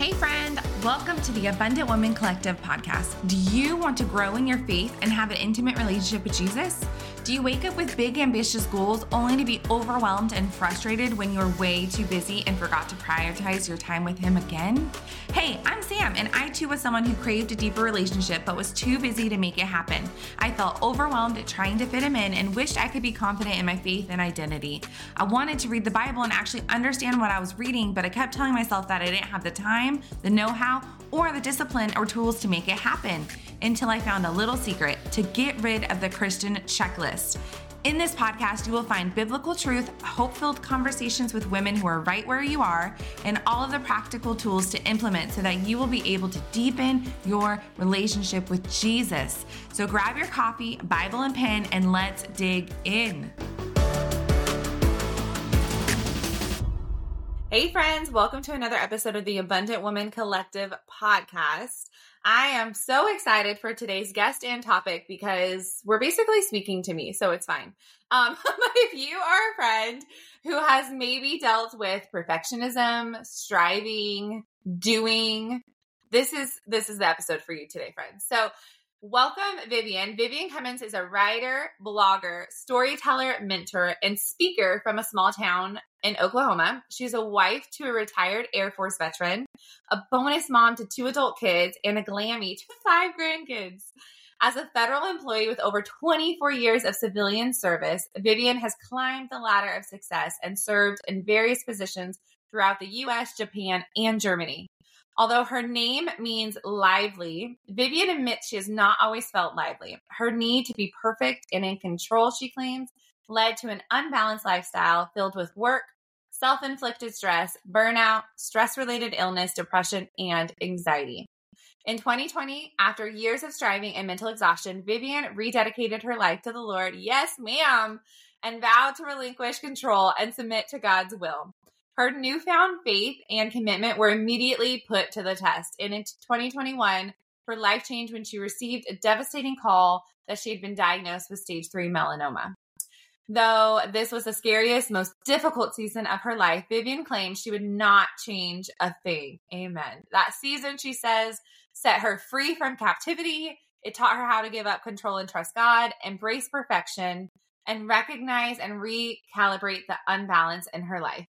Hey, friend, welcome to the Abundant Woman Collective podcast. Do you want to grow in your faith and have an intimate relationship with Jesus? Do you wake up with big, ambitious goals only to be overwhelmed and frustrated when you're way too busy and forgot to prioritize your time with Him again? Hey, I'm Sam, and I too was someone who craved a deeper relationship but was too busy to make it happen. I felt overwhelmed at trying to fit Him in and wished I could be confident in my faith and identity. I wanted to read the Bible and actually understand what I was reading, but I kept telling myself that I didn't have the time, the know how, or the discipline or tools to make it happen until I found a little secret to get rid of the Christian checklist. In this podcast, you will find biblical truth, hope filled conversations with women who are right where you are, and all of the practical tools to implement so that you will be able to deepen your relationship with Jesus. So grab your coffee, Bible, and pen, and let's dig in. Hey, friends, welcome to another episode of the Abundant Woman Collective podcast. I am so excited for today's guest and topic because we're basically speaking to me, so it's fine. Um, but if you are a friend who has maybe dealt with perfectionism, striving, doing, this is this is the episode for you today, friends. So Welcome, Vivian. Vivian Cumins is a writer, blogger, storyteller, mentor, and speaker from a small town in Oklahoma. She's a wife to a retired Air Force veteran, a bonus mom to two adult kids, and a glammy to five grandkids. As a federal employee with over 24 years of civilian service, Vivian has climbed the ladder of success and served in various positions throughout the US, Japan, and Germany. Although her name means lively, Vivian admits she has not always felt lively. Her need to be perfect and in control, she claims, led to an unbalanced lifestyle filled with work, self inflicted stress, burnout, stress related illness, depression, and anxiety. In 2020, after years of striving and mental exhaustion, Vivian rededicated her life to the Lord, yes, ma'am, and vowed to relinquish control and submit to God's will. Her newfound faith and commitment were immediately put to the test. And in 2021, her life changed when she received a devastating call that she had been diagnosed with stage three melanoma. Though this was the scariest, most difficult season of her life, Vivian claimed she would not change a thing. Amen. That season, she says, set her free from captivity. It taught her how to give up control and trust God, embrace perfection, and recognize and recalibrate the unbalance in her life.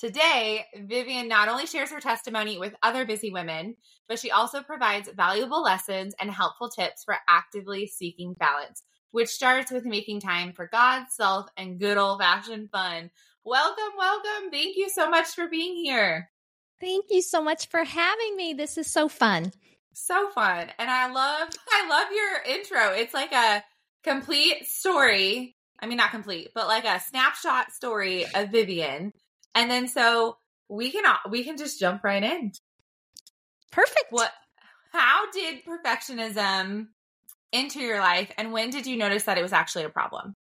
Today, Vivian not only shares her testimony with other busy women, but she also provides valuable lessons and helpful tips for actively seeking balance, which starts with making time for God, self, and good old fashioned fun. Welcome, welcome. Thank you so much for being here. Thank you so much for having me. This is so fun. So fun. And I love I love your intro. It's like a complete story. I mean not complete, but like a snapshot story of Vivian and then so we can we can just jump right in. Perfect. What how did perfectionism enter your life and when did you notice that it was actually a problem?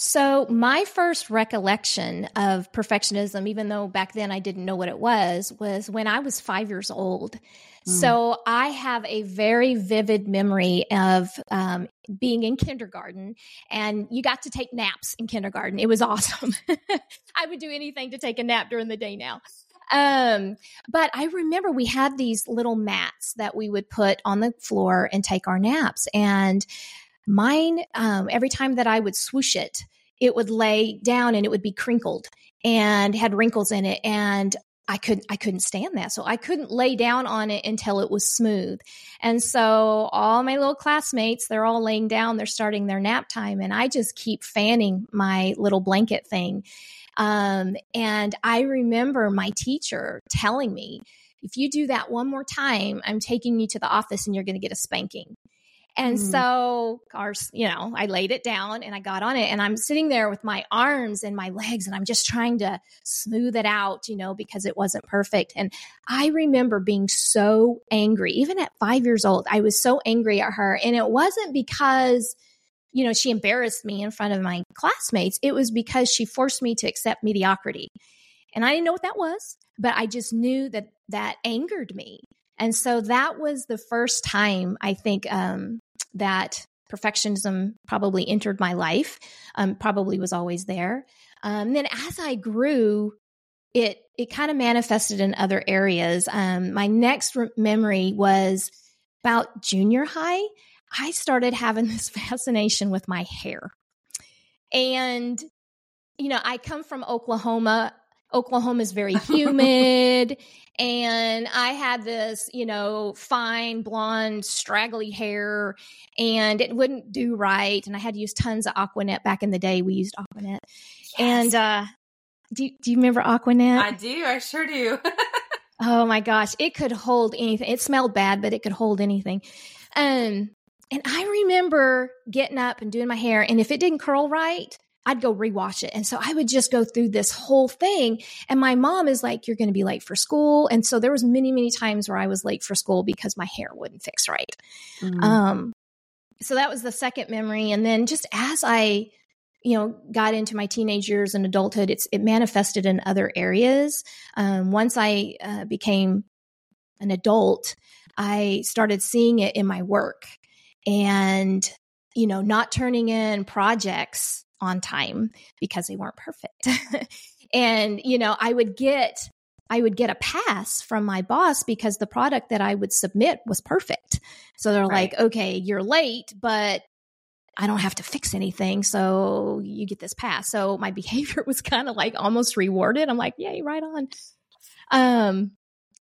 So, my first recollection of perfectionism, even though back then I didn't know what it was, was when I was five years old. Mm. So, I have a very vivid memory of um, being in kindergarten, and you got to take naps in kindergarten. It was awesome. I would do anything to take a nap during the day now. Um, but I remember we had these little mats that we would put on the floor and take our naps. And Mine, um, every time that I would swoosh it, it would lay down and it would be crinkled and had wrinkles in it. And I couldn't I couldn't stand that. So I couldn't lay down on it until it was smooth. And so all my little classmates, they're all laying down, they're starting their nap time and I just keep fanning my little blanket thing. Um, and I remember my teacher telling me, if you do that one more time, I'm taking you to the office and you're going to get a spanking. And mm. so, our, you know, I laid it down and I got on it and I'm sitting there with my arms and my legs and I'm just trying to smooth it out, you know, because it wasn't perfect. And I remember being so angry, even at five years old, I was so angry at her. And it wasn't because, you know, she embarrassed me in front of my classmates. It was because she forced me to accept mediocrity. And I didn't know what that was, but I just knew that that angered me. And so that was the first time I think um, that perfectionism probably entered my life, um, probably was always there. Um, then as I grew, it it kind of manifested in other areas. Um, my next re- memory was about junior high. I started having this fascination with my hair, and you know, I come from Oklahoma. Oklahoma is very humid. and I had this, you know, fine blonde, straggly hair, and it wouldn't do right. And I had to use tons of Aquanet back in the day. We used Aquanet. Yes. And uh, do, you, do you remember Aquanet? I do. I sure do. oh my gosh. It could hold anything. It smelled bad, but it could hold anything. Um, and I remember getting up and doing my hair, and if it didn't curl right, I'd go rewatch it. And so I would just go through this whole thing. And my mom is like, you're going to be late for school. And so there was many, many times where I was late for school because my hair wouldn't fix right. Mm-hmm. Um, so that was the second memory. And then just as I, you know, got into my teenage years and adulthood, it's, it manifested in other areas. Um, once I uh, became an adult, I started seeing it in my work and, you know, not turning in projects on time because they weren't perfect. and, you know, I would get I would get a pass from my boss because the product that I would submit was perfect. So they're right. like, okay, you're late, but I don't have to fix anything. So you get this pass. So my behavior was kind of like almost rewarded. I'm like, yay, right on. Um,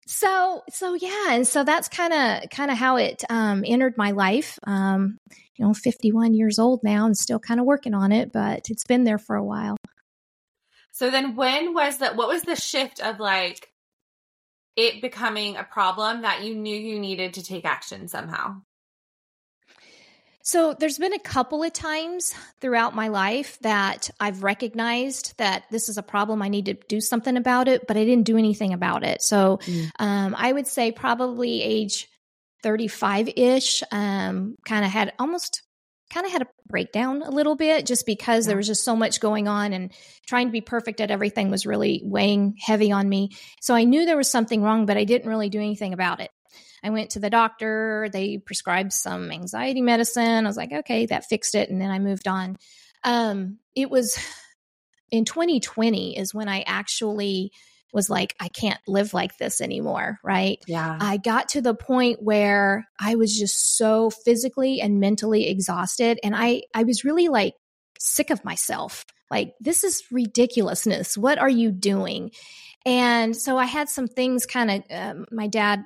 so, so yeah. And so that's kind of, kind of how it, um, entered my life. Um, you know, 51 years old now and still kind of working on it, but it's been there for a while. So then when was that what was the shift of like it becoming a problem that you knew you needed to take action somehow? So there's been a couple of times throughout my life that I've recognized that this is a problem. I need to do something about it, but I didn't do anything about it. So mm. um, I would say probably age 35 ish, um, kind of had almost kind of had a breakdown a little bit just because yeah. there was just so much going on and trying to be perfect at everything was really weighing heavy on me. So I knew there was something wrong, but I didn't really do anything about it. I went to the doctor, they prescribed some anxiety medicine. I was like, okay, that fixed it. And then I moved on. Um, it was in 2020 is when I actually was like, I can't live like this anymore. Right. Yeah. I got to the point where I was just so physically and mentally exhausted. And I, I was really like sick of myself. Like, this is ridiculousness. What are you doing? And so I had some things kind of, um, my dad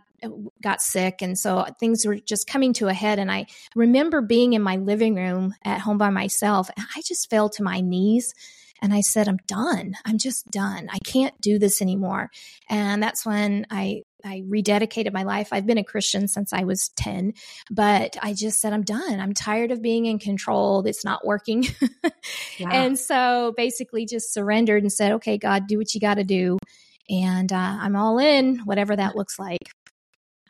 got sick and so things were just coming to a head and i remember being in my living room at home by myself and i just fell to my knees and I said, I'm done. I'm just done. I can't do this anymore. And that's when I I rededicated my life. I've been a Christian since I was 10, but I just said, I'm done. I'm tired of being in control. It's not working. yeah. And so basically just surrendered and said, okay, God, do what you got to do. And uh, I'm all in, whatever that looks like.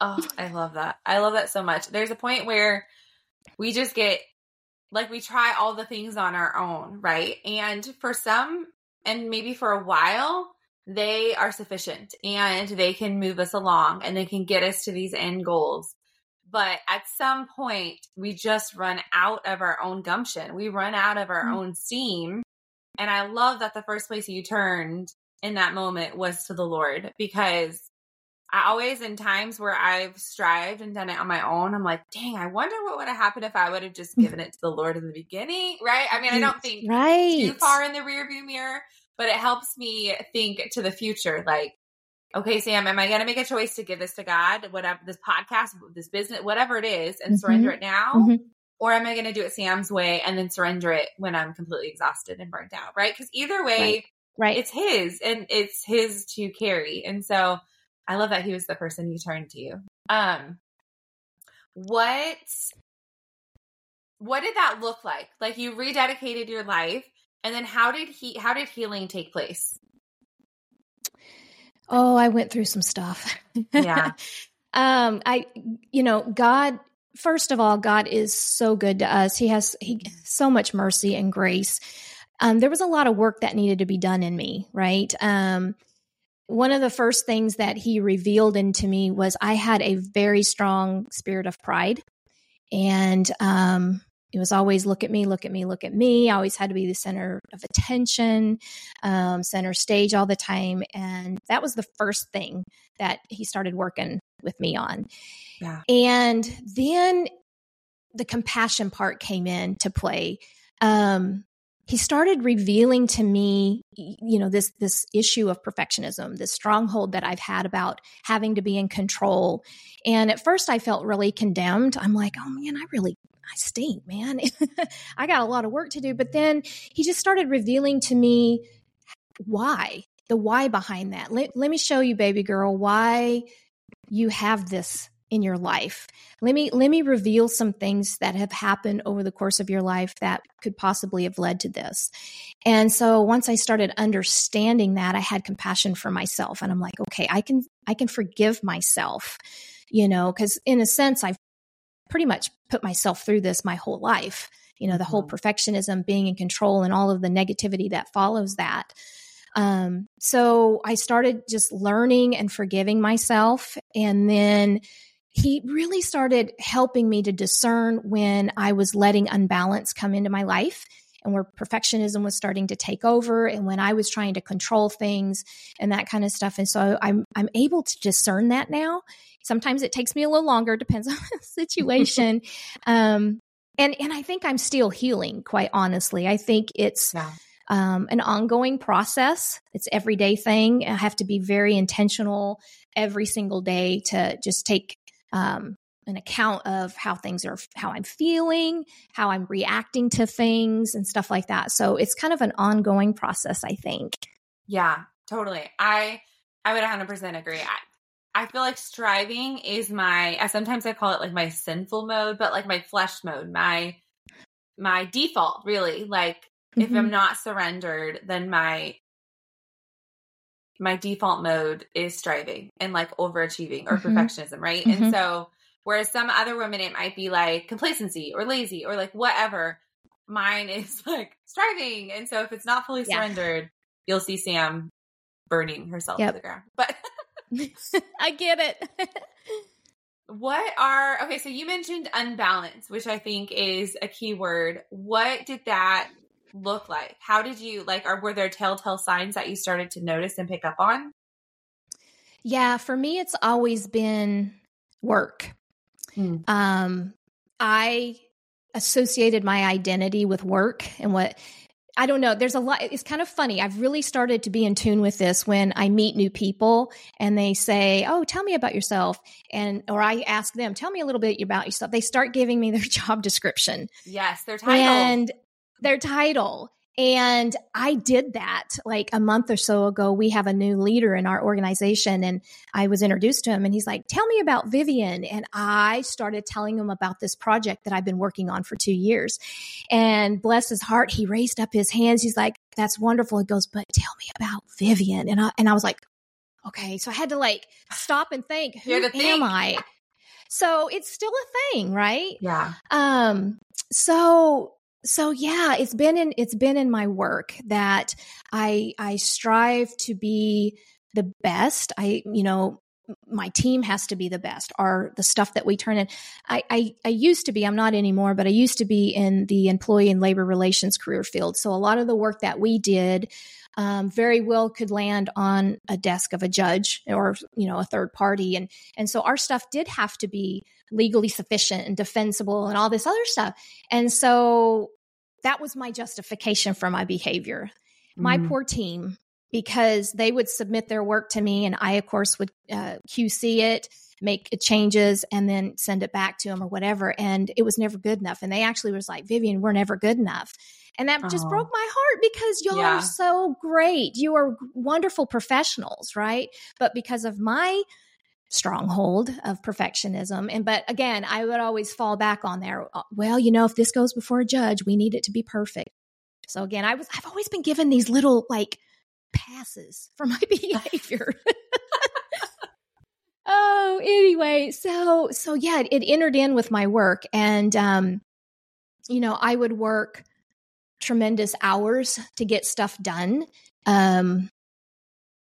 Oh, I love that. I love that so much. There's a point where we just get like we try all the things on our own, right? And for some, and maybe for a while, they are sufficient and they can move us along and they can get us to these end goals. But at some point, we just run out of our own gumption. We run out of our mm-hmm. own steam. And I love that the first place you turned in that moment was to the Lord because I always, in times where I've strived and done it on my own, I'm like, dang, I wonder what would have happened if I would have just given it to the Lord in the beginning, right? I mean, I don't think right. too far in the rearview mirror, but it helps me think to the future. Like, okay, Sam, am I going to make a choice to give this to God, whatever this podcast, this business, whatever it is, and mm-hmm. surrender it now? Mm-hmm. Or am I going to do it Sam's way and then surrender it when I'm completely exhausted and burnt out? Right. Because either way, right. right. it's his and it's his to carry. And so, I love that he was the person you turned to. Um, what what did that look like? Like you rededicated your life, and then how did he? How did healing take place? Oh, I went through some stuff. Yeah. um, I, you know, God. First of all, God is so good to us. He has he so much mercy and grace. Um, there was a lot of work that needed to be done in me, right? Um, one of the first things that he revealed into me was I had a very strong spirit of pride. And um, It was always look at me, look at me, look at me. I always had to be the center of attention, um, center stage all the time. And that was the first thing that he started working with me on. Yeah. And then the compassion part came in to play. Um, he started revealing to me you know this this issue of perfectionism this stronghold that i've had about having to be in control. And at first i felt really condemned. I'm like oh man i really i stink man. I got a lot of work to do. But then he just started revealing to me why the why behind that. Let, let me show you baby girl why you have this in your life. Let me let me reveal some things that have happened over the course of your life that could possibly have led to this. And so once I started understanding that, I had compassion for myself and I'm like, okay, I can I can forgive myself. You know, cuz in a sense I've pretty much put myself through this my whole life. You know, the whole mm-hmm. perfectionism, being in control and all of the negativity that follows that. Um, so I started just learning and forgiving myself. And then he really started helping me to discern when I was letting unbalance come into my life and where perfectionism was starting to take over and when I was trying to control things and that kind of stuff. And so I'm I'm able to discern that now. Sometimes it takes me a little longer, depends on the situation. um, and and I think I'm still healing, quite honestly. I think it's yeah. um, an ongoing process. It's everyday thing. I have to be very intentional every single day to just take um, an account of how things are, how I'm feeling, how I'm reacting to things, and stuff like that. So it's kind of an ongoing process, I think. Yeah, totally. I I would 100% agree. I, I feel like striving is my. I, Sometimes I call it like my sinful mode, but like my flesh mode, my my default. Really, like mm-hmm. if I'm mm-hmm. not surrendered, then my my default mode is striving and like overachieving or mm-hmm. perfectionism, right? Mm-hmm. And so, whereas some other women, it might be like complacency or lazy or like whatever. Mine is like striving. And so, if it's not fully yeah. surrendered, you'll see Sam burning herself yep. to the ground. But I get it. what are okay? So, you mentioned unbalance, which I think is a key word. What did that look like? How did you like or were there telltale signs that you started to notice and pick up on? Yeah, for me it's always been work. Mm. Um I associated my identity with work and what I don't know. There's a lot. It's kind of funny. I've really started to be in tune with this when I meet new people and they say, "Oh, tell me about yourself," and or I ask them, "Tell me a little bit about yourself." They start giving me their job description. Yes, their title. And their title. And I did that like a month or so ago. We have a new leader in our organization and I was introduced to him and he's like, tell me about Vivian. And I started telling him about this project that I've been working on for two years. And bless his heart, he raised up his hands. He's like, that's wonderful. He goes, but tell me about Vivian. And I, and I was like, okay. So I had to like stop and think, who am think. I? So it's still a thing, right? Yeah. Um, so so yeah it's been in it's been in my work that i i strive to be the best. I you know my team has to be the best or the stuff that we turn in I, I i used to be i'm not anymore but i used to be in the employee and labor relations career field so a lot of the work that we did um, very well could land on a desk of a judge or you know a third party and and so our stuff did have to be legally sufficient and defensible and all this other stuff and so that was my justification for my behavior. My mm. poor team, because they would submit their work to me, and I, of course, would uh, QC it, make changes, and then send it back to them or whatever. And it was never good enough. And they actually was like, Vivian, we're never good enough. And that just broke my heart because y'all yeah. are so great. You are wonderful professionals, right? But because of my stronghold of perfectionism. And but again, I would always fall back on there. Uh, well, you know, if this goes before a judge, we need it to be perfect. So again, I was I've always been given these little like passes for my behavior. oh, anyway, so so yeah, it, it entered in with my work and um you know, I would work tremendous hours to get stuff done. Um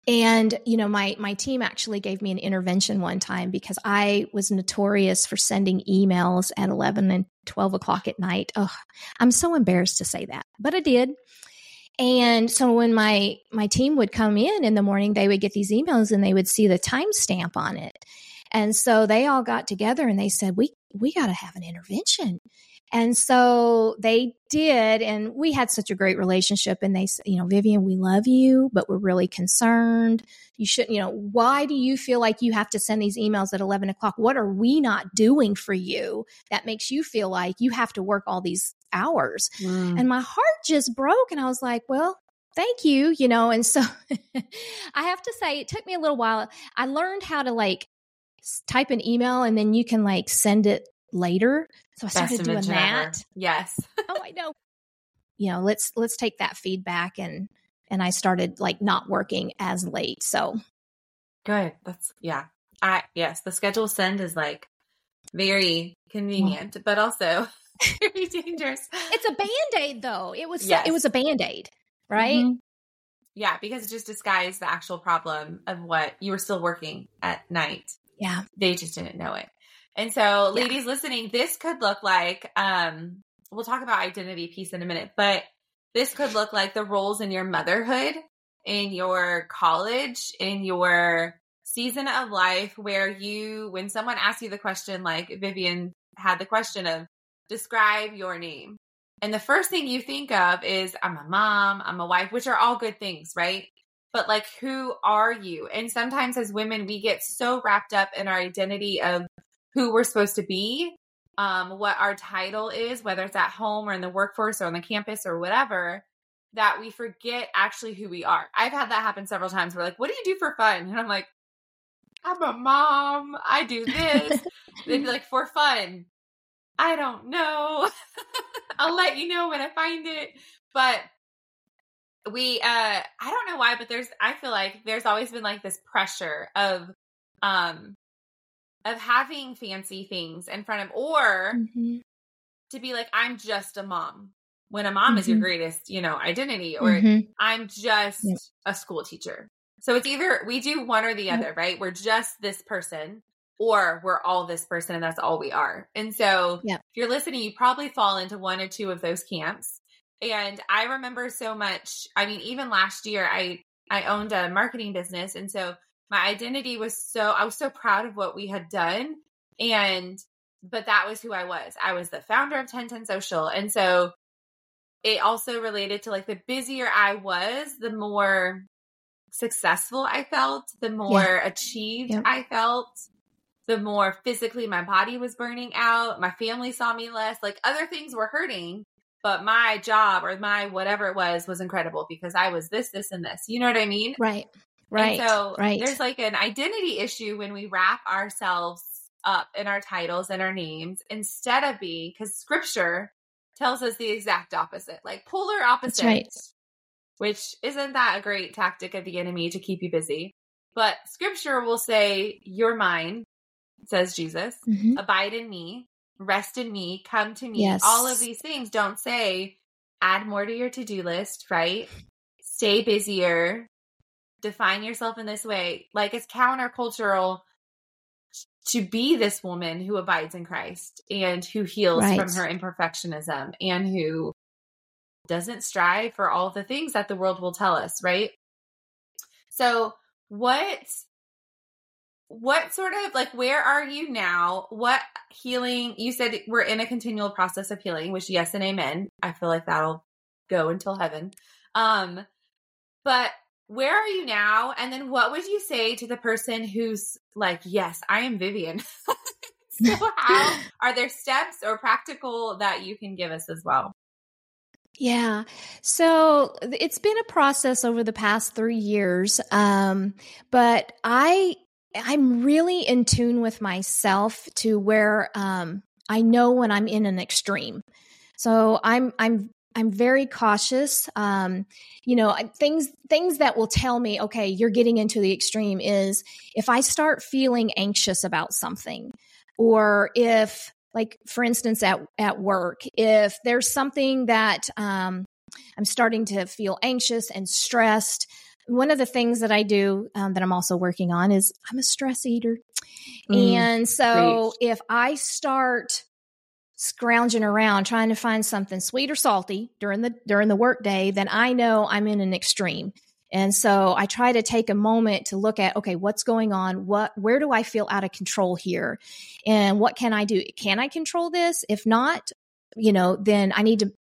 And, you know, my, my team actually gave me an intervention one time because I was notorious for sending emails at 11 and 12 o'clock at night. Oh, I'm so embarrassed to say that, but I did. And so when my, my team would come in in the morning, they would get these emails and they would see the timestamp on it. And so they all got together and they said, we, we got to have an intervention. And so they did. And we had such a great relationship. And they said, you know, Vivian, we love you, but we're really concerned. You shouldn't, you know, why do you feel like you have to send these emails at 11 o'clock? What are we not doing for you that makes you feel like you have to work all these hours? Mm. And my heart just broke. And I was like, well, thank you, you know. And so I have to say, it took me a little while. I learned how to like type an email and then you can like send it later. So I started doing that. Ever. Yes. oh, I know. You know, let's let's take that feedback and and I started like not working as late. So good. That's yeah. I yes, the schedule send is like very convenient, but also very dangerous. It's a band-aid though. It was yes. it was a band-aid, right? Mm-hmm. Yeah, because it just disguised the actual problem of what you were still working at night. Yeah. They just didn't know it. And so, yeah. ladies listening, this could look like um, we'll talk about identity piece in a minute, but this could look like the roles in your motherhood, in your college, in your season of life where you, when someone asks you the question, like Vivian had the question of describe your name. And the first thing you think of is I'm a mom, I'm a wife, which are all good things, right? But like, who are you? And sometimes as women, we get so wrapped up in our identity of who we're supposed to be, um, what our title is, whether it's at home or in the workforce or on the campus or whatever, that we forget actually who we are. I've had that happen several times. We're like, what do you do for fun? And I'm like, I'm a mom. I do this. They'd be like, for fun. I don't know. I'll let you know when I find it. But we uh I don't know why, but there's I feel like there's always been like this pressure of um of having fancy things in front of or mm-hmm. to be like i'm just a mom when a mom mm-hmm. is your mm-hmm. greatest you know identity or mm-hmm. i'm just yep. a school teacher so it's either we do one or the other right we're just this person or we're all this person and that's all we are and so yep. if you're listening you probably fall into one or two of those camps and i remember so much i mean even last year i i owned a marketing business and so my identity was so I was so proud of what we had done and but that was who I was. I was the founder of 1010 Social. And so it also related to like the busier I was, the more successful I felt, the more yeah. achieved yep. I felt, the more physically my body was burning out. My family saw me less. Like other things were hurting, but my job or my whatever it was was incredible because I was this, this, and this. You know what I mean? Right. Right. And so right. there's like an identity issue when we wrap ourselves up in our titles and our names instead of being because scripture tells us the exact opposite, like polar opposite. Right. Which isn't that a great tactic of the enemy to keep you busy? But scripture will say, You're mine, says Jesus. Mm-hmm. Abide in me, rest in me, come to me. Yes. All of these things don't say add more to your to do list, right? Stay busier, define yourself in this way. Like it's countercultural to be this woman who abides in Christ and who heals right. from her imperfectionism and who doesn't strive for all the things that the world will tell us, right? So, what what sort of like where are you now? What healing? You said we're in a continual process of healing, which yes and amen. I feel like that'll go until heaven. Um but where are you now? And then what would you say to the person who's like, yes, I am Vivian? so, how are there steps or practical that you can give us as well? Yeah. So it's been a process over the past three years. Um, but I, I'm really in tune with myself to where, um, I know when I'm in an extreme. So I'm, I'm I'm very cautious. Um, you know, things things that will tell me, okay, you're getting into the extreme is if I start feeling anxious about something, or if, like, for instance, at at work, if there's something that um, I'm starting to feel anxious and stressed. one of the things that I do um, that I'm also working on is I'm a stress eater. Mm, and so great. if I start scrounging around trying to find something sweet or salty during the during the workday, then I know I'm in an extreme. And so I try to take a moment to look at, okay, what's going on? What, where do I feel out of control here? And what can I do? Can I control this? If not, you know, then I need to,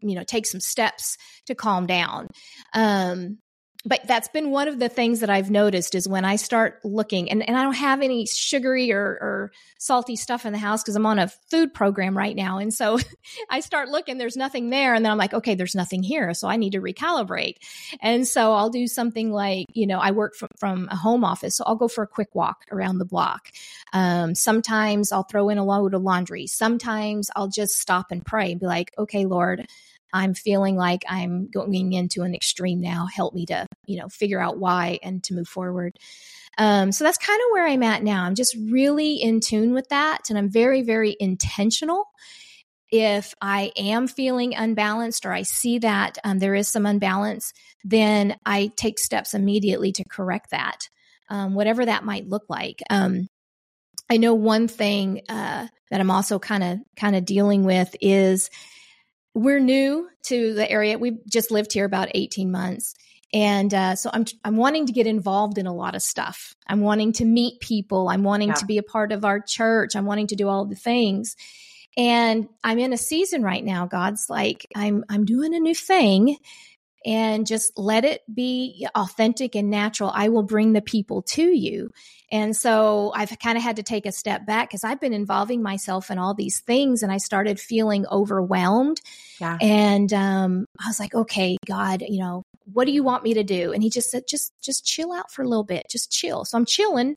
you know, take some steps to calm down. Um, but that's been one of the things that I've noticed is when I start looking, and, and I don't have any sugary or, or salty stuff in the house because I'm on a food program right now. And so I start looking, there's nothing there. And then I'm like, okay, there's nothing here. So I need to recalibrate. And so I'll do something like, you know, I work from, from a home office. So I'll go for a quick walk around the block. Um, sometimes I'll throw in a load of laundry. Sometimes I'll just stop and pray and be like, okay, Lord, I'm feeling like I'm going into an extreme now. Help me to, you know, figure out why and to move forward. Um, so that's kind of where I'm at now. I'm just really in tune with that. And I'm very, very intentional. If I am feeling unbalanced or I see that um, there is some unbalance, then I take steps immediately to correct that, um, whatever that might look like. Um, I know one thing uh, that I'm also kind of kind of dealing with is we're new to the area. We've just lived here about 18 months. And uh, so I'm I'm wanting to get involved in a lot of stuff. I'm wanting to meet people. I'm wanting yeah. to be a part of our church. I'm wanting to do all the things. And I'm in a season right now. God's like, I'm I'm doing a new thing and just let it be authentic and natural. I will bring the people to you. And so I've kind of had to take a step back because I've been involving myself in all these things and I started feeling overwhelmed. Yeah. And um, I was like, okay, God, you know, what do you want me to do? And he just said, just, just chill out for a little bit, just chill. So I'm chilling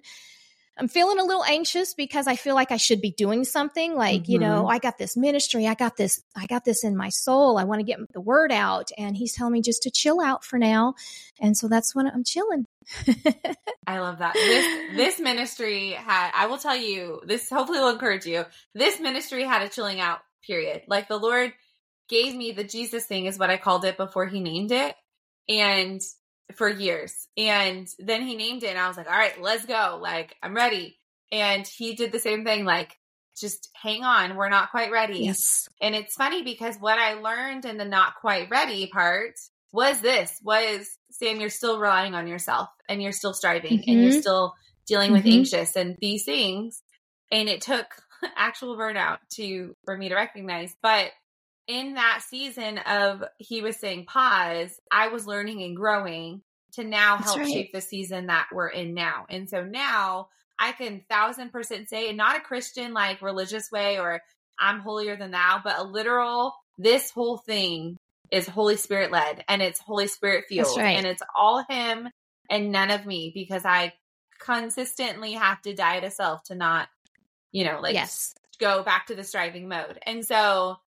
I'm feeling a little anxious because I feel like I should be doing something like, mm-hmm. you know, mm-hmm. I got this ministry, I got this, I got this in my soul. I want to get the word out. And he's telling me just to chill out for now. And so that's when I'm chilling. I love that. This this ministry had I will tell you, this hopefully will encourage you. This ministry had a chilling out period. Like the Lord gave me the Jesus thing is what I called it before he named it. And for years. And then he named it and I was like, all right, let's go. Like, I'm ready. And he did the same thing, like, just hang on, we're not quite ready. Yes. And it's funny because what I learned in the not quite ready part was this was Sam, you're still relying on yourself and you're still striving mm-hmm. and you're mm-hmm. still dealing mm-hmm. with anxious and these things. And it took actual burnout to for me to recognize. But in that season of he was saying pause, I was learning and growing to now That's help right. shape the season that we're in now. And so now I can thousand percent say, and not a Christian like religious way or I'm holier than thou, but a literal, this whole thing is Holy Spirit led and it's Holy Spirit fueled. Right. And it's all Him and none of me because I consistently have to die to self to not, you know, like yes. go back to the striving mode. And so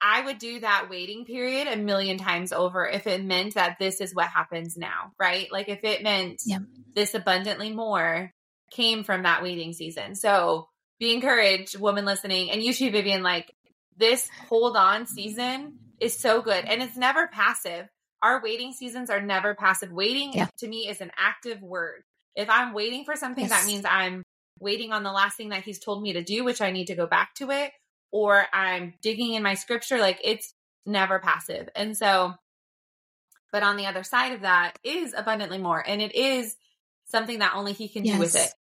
I would do that waiting period a million times over if it meant that this is what happens now, right? Like if it meant this abundantly more came from that waiting season. So be encouraged, woman listening, and you too, Vivian, like this hold on season is so good and it's never passive. Our waiting seasons are never passive. Waiting yeah. to me is an active word. If I'm waiting for something, yes. that means I'm waiting on the last thing that he's told me to do, which I need to go back to it, or I'm digging in my scripture, like it's never passive. And so, but on the other side of that is abundantly more. And it is something that only he can yes. do with it.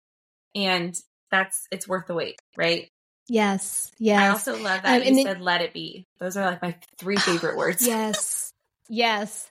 And that's, it's worth the wait, right? Yes. Yes. I also love that um, you said, let it be. Those are like my three favorite words. yes. Yes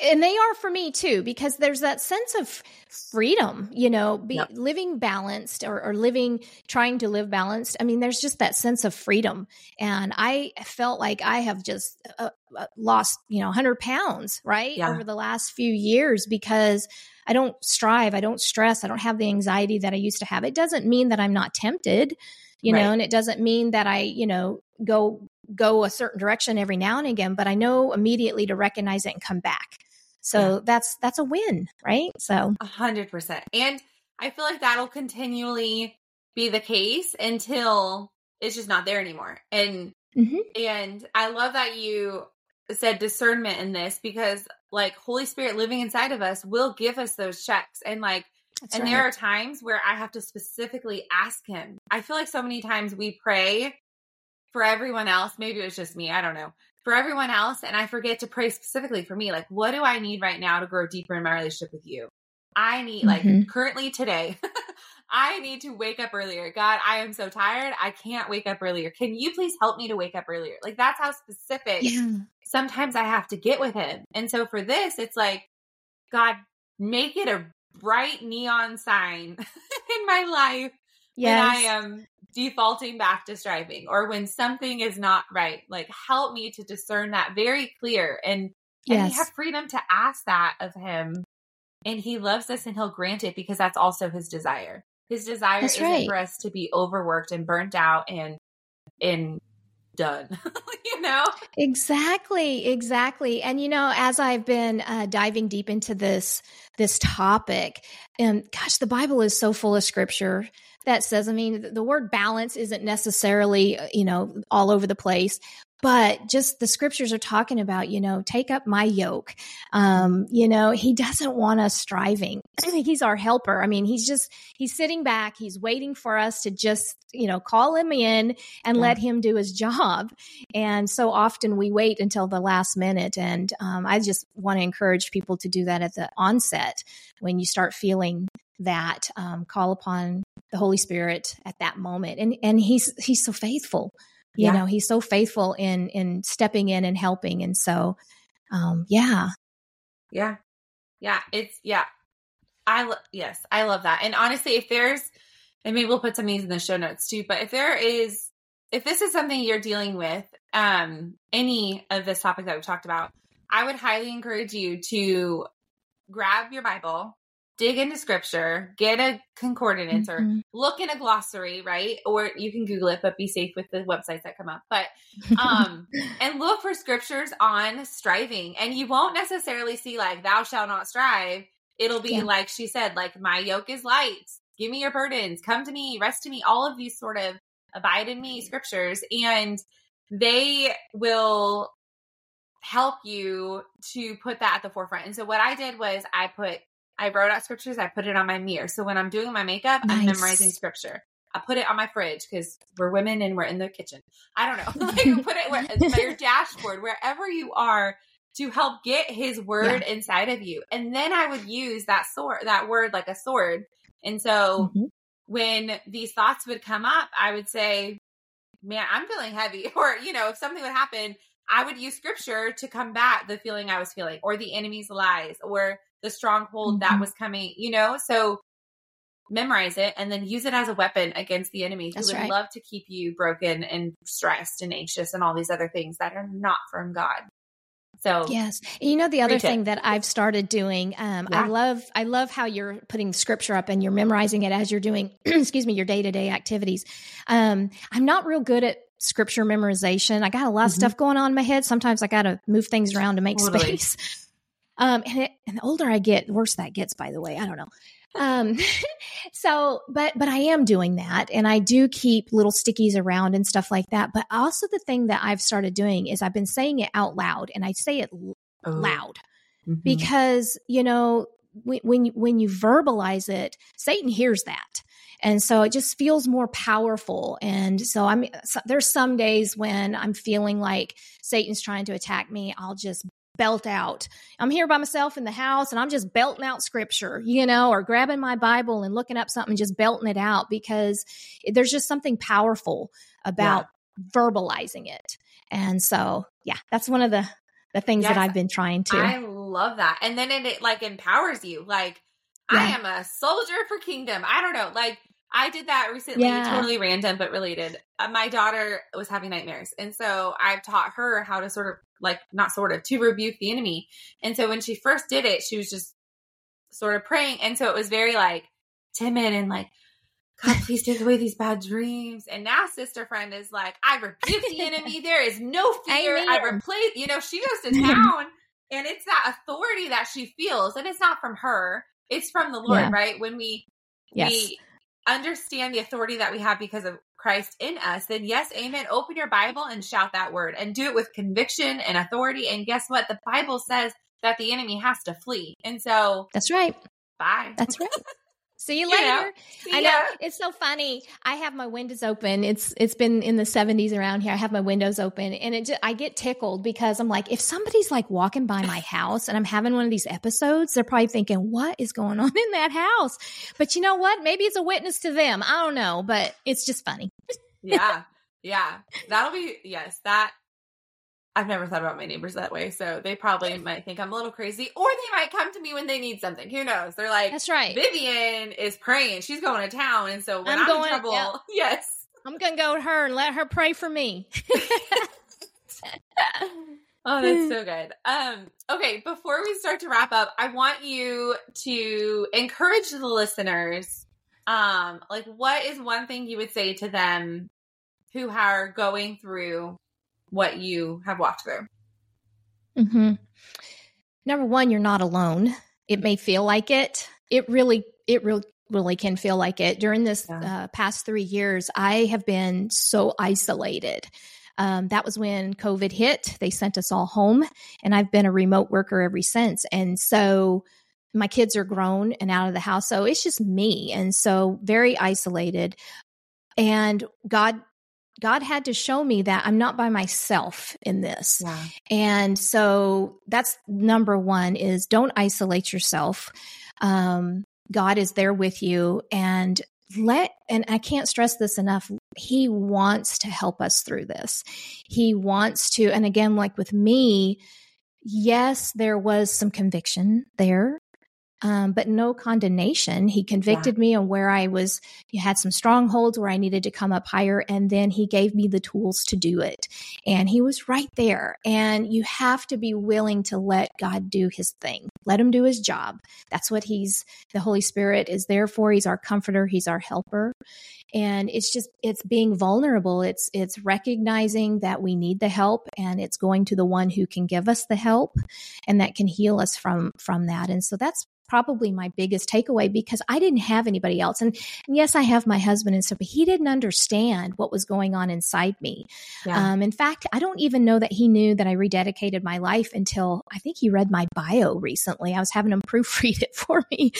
and they are for me too because there's that sense of freedom you know be, yep. living balanced or, or, living trying to live balanced i mean there's just that sense of freedom and i felt like i have just uh, uh, lost you know 100 pounds right yeah. over the last few years because i don't strive i don't stress i don't have the anxiety that i used to have it doesn't mean that i'm not tempted you right. know and it doesn't mean that i you know go go a certain direction every now and again, but I know immediately to recognize it and come back. So yeah. that's that's a win, right? So a hundred percent. And I feel like that'll continually be the case until it's just not there anymore. And mm-hmm. and I love that you said discernment in this because like Holy Spirit living inside of us will give us those checks. And like, That's and right. there are times where I have to specifically ask him. I feel like so many times we pray for everyone else. Maybe it was just me. I don't know. For everyone else. And I forget to pray specifically for me. Like, what do I need right now to grow deeper in my relationship with you? I need, mm-hmm. like, currently today, I need to wake up earlier. God, I am so tired. I can't wake up earlier. Can you please help me to wake up earlier? Like, that's how specific yeah. sometimes I have to get with Him. And so for this, it's like, God, make it a bright neon sign in my life yes. when I am defaulting back to striving or when something is not right. Like help me to discern that very clear and yes. and we have freedom to ask that of him. And he loves us and he'll grant it because that's also his desire. His desire is right. for us to be overworked and burnt out and and done you know? Exactly exactly. And you know as i've been uh, diving deep into this this topic and gosh the bible is so full of scripture that says i mean the word balance isn't necessarily uh, you know all over the place but just the scriptures are talking about you know take up my yoke. Um you know he doesn't want us striving. He's our helper. I mean he's just he's sitting back. He's waiting for us to just you know call him in and yeah. let him do his job. And so often we wait until the last minute. And um, i just want to encourage people to do that at the onset when you start feeling that um, call upon the holy spirit at that moment. And and he's he's so faithful you yeah. know he's so faithful in in stepping in and helping and so um yeah. Yeah. Yeah it's yeah. I lo- yes i love that and honestly if there's and maybe we'll put some of these in the show notes too but if there is if this is something you're dealing with um any of this topic that we've talked about i would highly encourage you to grab your bible dig into scripture, get a concordance mm-hmm. or look in a glossary, right? Or you can Google it, but be safe with the websites that come up. But um and look for scriptures on striving. And you won't necessarily see like thou shalt not strive. It'll be yeah. like she said, like my yoke is light. Give me your burdens, come to me, rest to me, all of these sort of abide in me scriptures. And they will help you to put that at the forefront. And so what I did was I put I wrote out scriptures. I put it on my mirror. So when I'm doing my makeup, nice. I'm memorizing scripture. I put it on my fridge because we're women and we're in the kitchen. I don't know. like put it where, your dashboard, wherever you are, to help get His word yeah. inside of you. And then I would use that sword, that word like a sword. And so mm-hmm. when these thoughts would come up, I would say, "Man, I'm feeling heavy," or you know, if something would happen, I would use scripture to combat the feeling I was feeling, or the enemy's lies, or the stronghold mm-hmm. that was coming, you know? So memorize it and then use it as a weapon against the enemy who would right. love to keep you broken and stressed and anxious and all these other things that are not from God. So yes, you know the other thing it. that I've started doing. Um, yeah. I love I love how you're putting scripture up and you're memorizing it as you're doing. excuse me, your day to day activities. Um, I'm not real good at scripture memorization. I got a lot mm-hmm. of stuff going on in my head. Sometimes I got to move things around to make totally. space. Um, and, it, and the older I get, the worse that gets, by the way. I don't know. Um, so, but, but I am doing that and I do keep little stickies around and stuff like that. But also the thing that I've started doing is I've been saying it out loud and I say it oh. loud mm-hmm. because, you know, when, when you, when you verbalize it, Satan hears that. And so it just feels more powerful. And so I'm, so there's some days when I'm feeling like Satan's trying to attack me. I'll just belt out. I'm here by myself in the house and I'm just belting out scripture, you know, or grabbing my Bible and looking up something, just belting it out because there's just something powerful about yeah. verbalizing it. And so, yeah, that's one of the the things yes, that I've been trying to. I love that. And then it, it like empowers you. Like yeah. I am a soldier for kingdom. I don't know. Like I did that recently, yeah. totally random but related. Uh, my daughter was having nightmares. And so I've taught her how to sort of like, not sort of, to rebuke the enemy. And so when she first did it, she was just sort of praying. And so it was very like timid and like, God, please take away these bad dreams. And now sister friend is like, I rebuke the enemy. There is no fear. I replace, you know, she goes to town and it's that authority that she feels. And it's not from her. It's from the Lord, yeah. right? When we, yes. we understand the authority that we have because of Christ in us, then yes, amen. Open your Bible and shout that word and do it with conviction and authority. And guess what? The Bible says that the enemy has to flee. And so That's right. bye. That's right. See you later. See I ya. know it's so funny. I have my windows open. It's it's been in the 70s around here. I have my windows open, and it just, I get tickled because I'm like, if somebody's like walking by my house and I'm having one of these episodes, they're probably thinking, "What is going on in that house?" But you know what? Maybe it's a witness to them. I don't know, but it's just funny. yeah. Yeah. That'll be yes, that I've never thought about my neighbors that way. So they probably might think I'm a little crazy or they might come to me when they need something. Who knows? They're like That's right. Vivian is praying. She's going to town. And so when I'm I'm, going- in trouble, yeah. yes. I'm gonna go to her and let her pray for me. Oh, that's so good. Um, okay, before we start to wrap up, I want you to encourage the listeners. Um, like what is one thing you would say to them who are going through what you have walked through? hmm Number one, you're not alone. It may feel like it. It really, it really, really can feel like it. During this Yeah. uh, past three years, I have been so isolated. Um, that was when COVID hit. They sent us all home, and I've been a remote worker ever since. And so my kids are grown and out of the house. So it's just me. And so very isolated. And God, God had to show me that I'm not by myself in this. And so that's number one is don't isolate yourself. Um, God is there with you and let, and I can't stress this enough. He wants to help us through this. He wants to, and again, like with me, yes, there was some conviction there. Um, but no condemnation. He convicted me on where I was, he had some strongholds where I needed to come up higher. And then he gave me the tools to do it and he was right there. And you have to be willing to let God do his thing. Let him do his job. That's what he's the Holy Spirit is there for. He's our comforter, he's our helper. And it's just it's being vulnerable. It's it's recognizing that we need the help and it's going to the one who can give us the help and that can heal us from from that. And so that's probably my biggest takeaway because I didn't have anybody else. And, and yes, I have my husband and stuff, but he didn't understand what was going on inside me. Yeah. Um, in fact, I don't even know that he knew that I rededicated my life until I think he read my bio recently. I was having him proofread it for me.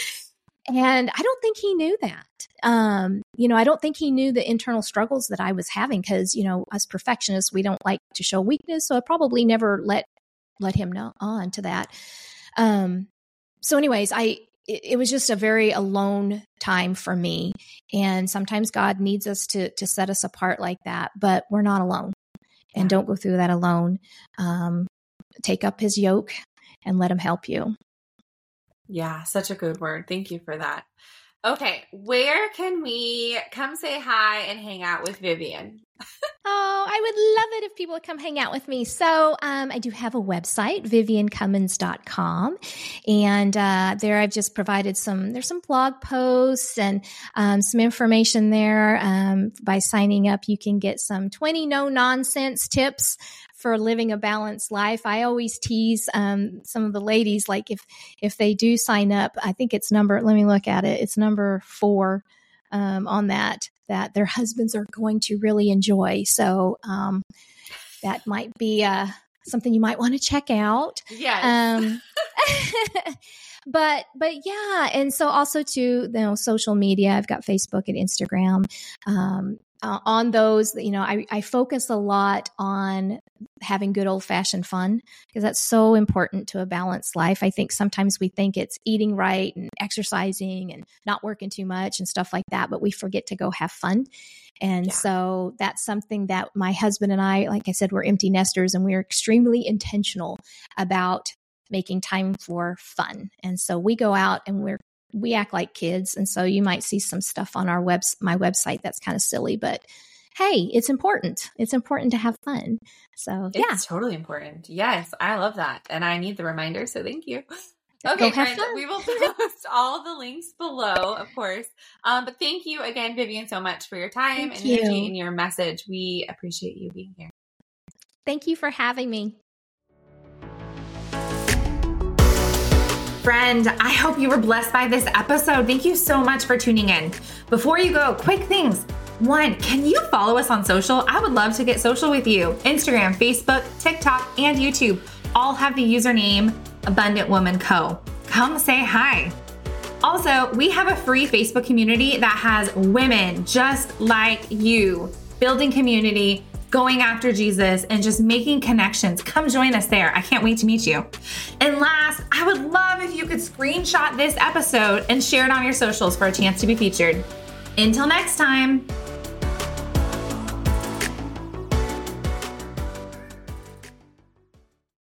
And I don't think he knew that. Um, you know, I don't think he knew the internal struggles that I was having because, you know, as perfectionists, we don't like to show weakness. So I probably never let let him know on to that. Um, so anyways, I it, was just a very alone time for me. And sometimes God needs us to to set us apart like that, but we're not alone. And don't go through that alone. Um, take up his yoke and let him help you. Yeah, such a good word. Thank you for that. Okay, where can we come say hi and hang out with Vivian? Oh, I would love it if people would come hang out with me. So, um, I do have a website, viviancumins.com. And uh, there I've just provided some, there's some blog posts and um, some information there. Um, by signing up, you can get some 20 no nonsense tips for living a balanced life. I always tease um, some of the ladies, like if if they do sign up, I think it's number. Let me look at it. It's number four um, on that that their husbands are going to really enjoy. So um, that might be uh, something you might want to check out. Yes. Um, but but yeah, and so also to you know social media. I've got Facebook and Instagram. Um, uh, on those, you know, I, I focus a lot on having good old fashioned fun because that's so important to a balanced life. I think sometimes we think it's eating right and exercising and not working too much and stuff like that, but we forget to go have fun. And Yeah. so that's something that my husband and I, like I said, we're empty nesters and we're extremely intentional about making time for fun. And so we go out and we're we act like kids and so you might see some stuff on our webs my website that's kind of silly but hey it's important it's important to have fun so yeah It's totally important. Yes, I love that. And I need the reminder, so thank you. Okay, friends, we will post all the links below, of course. Um, but thank you again, Vivian, so much for your time Thank and you. and your message. We appreciate you being here. thank you for having me Friend, I hope you were blessed by this episode. Thank you so much for tuning in. Before you go, quick things. One, can you follow us on social? I would love to get social with you. Instagram, Facebook, TikTok, and YouTube all have the username Abundant Woman Co. Come say hi. Also, we have a free Facebook community that has women just like you building community, going after Jesus, and just making connections. Come join us there. I can't wait to meet you. And last, I would love if you could screenshot this episode and share it on your socials for a chance to be featured. Until next time.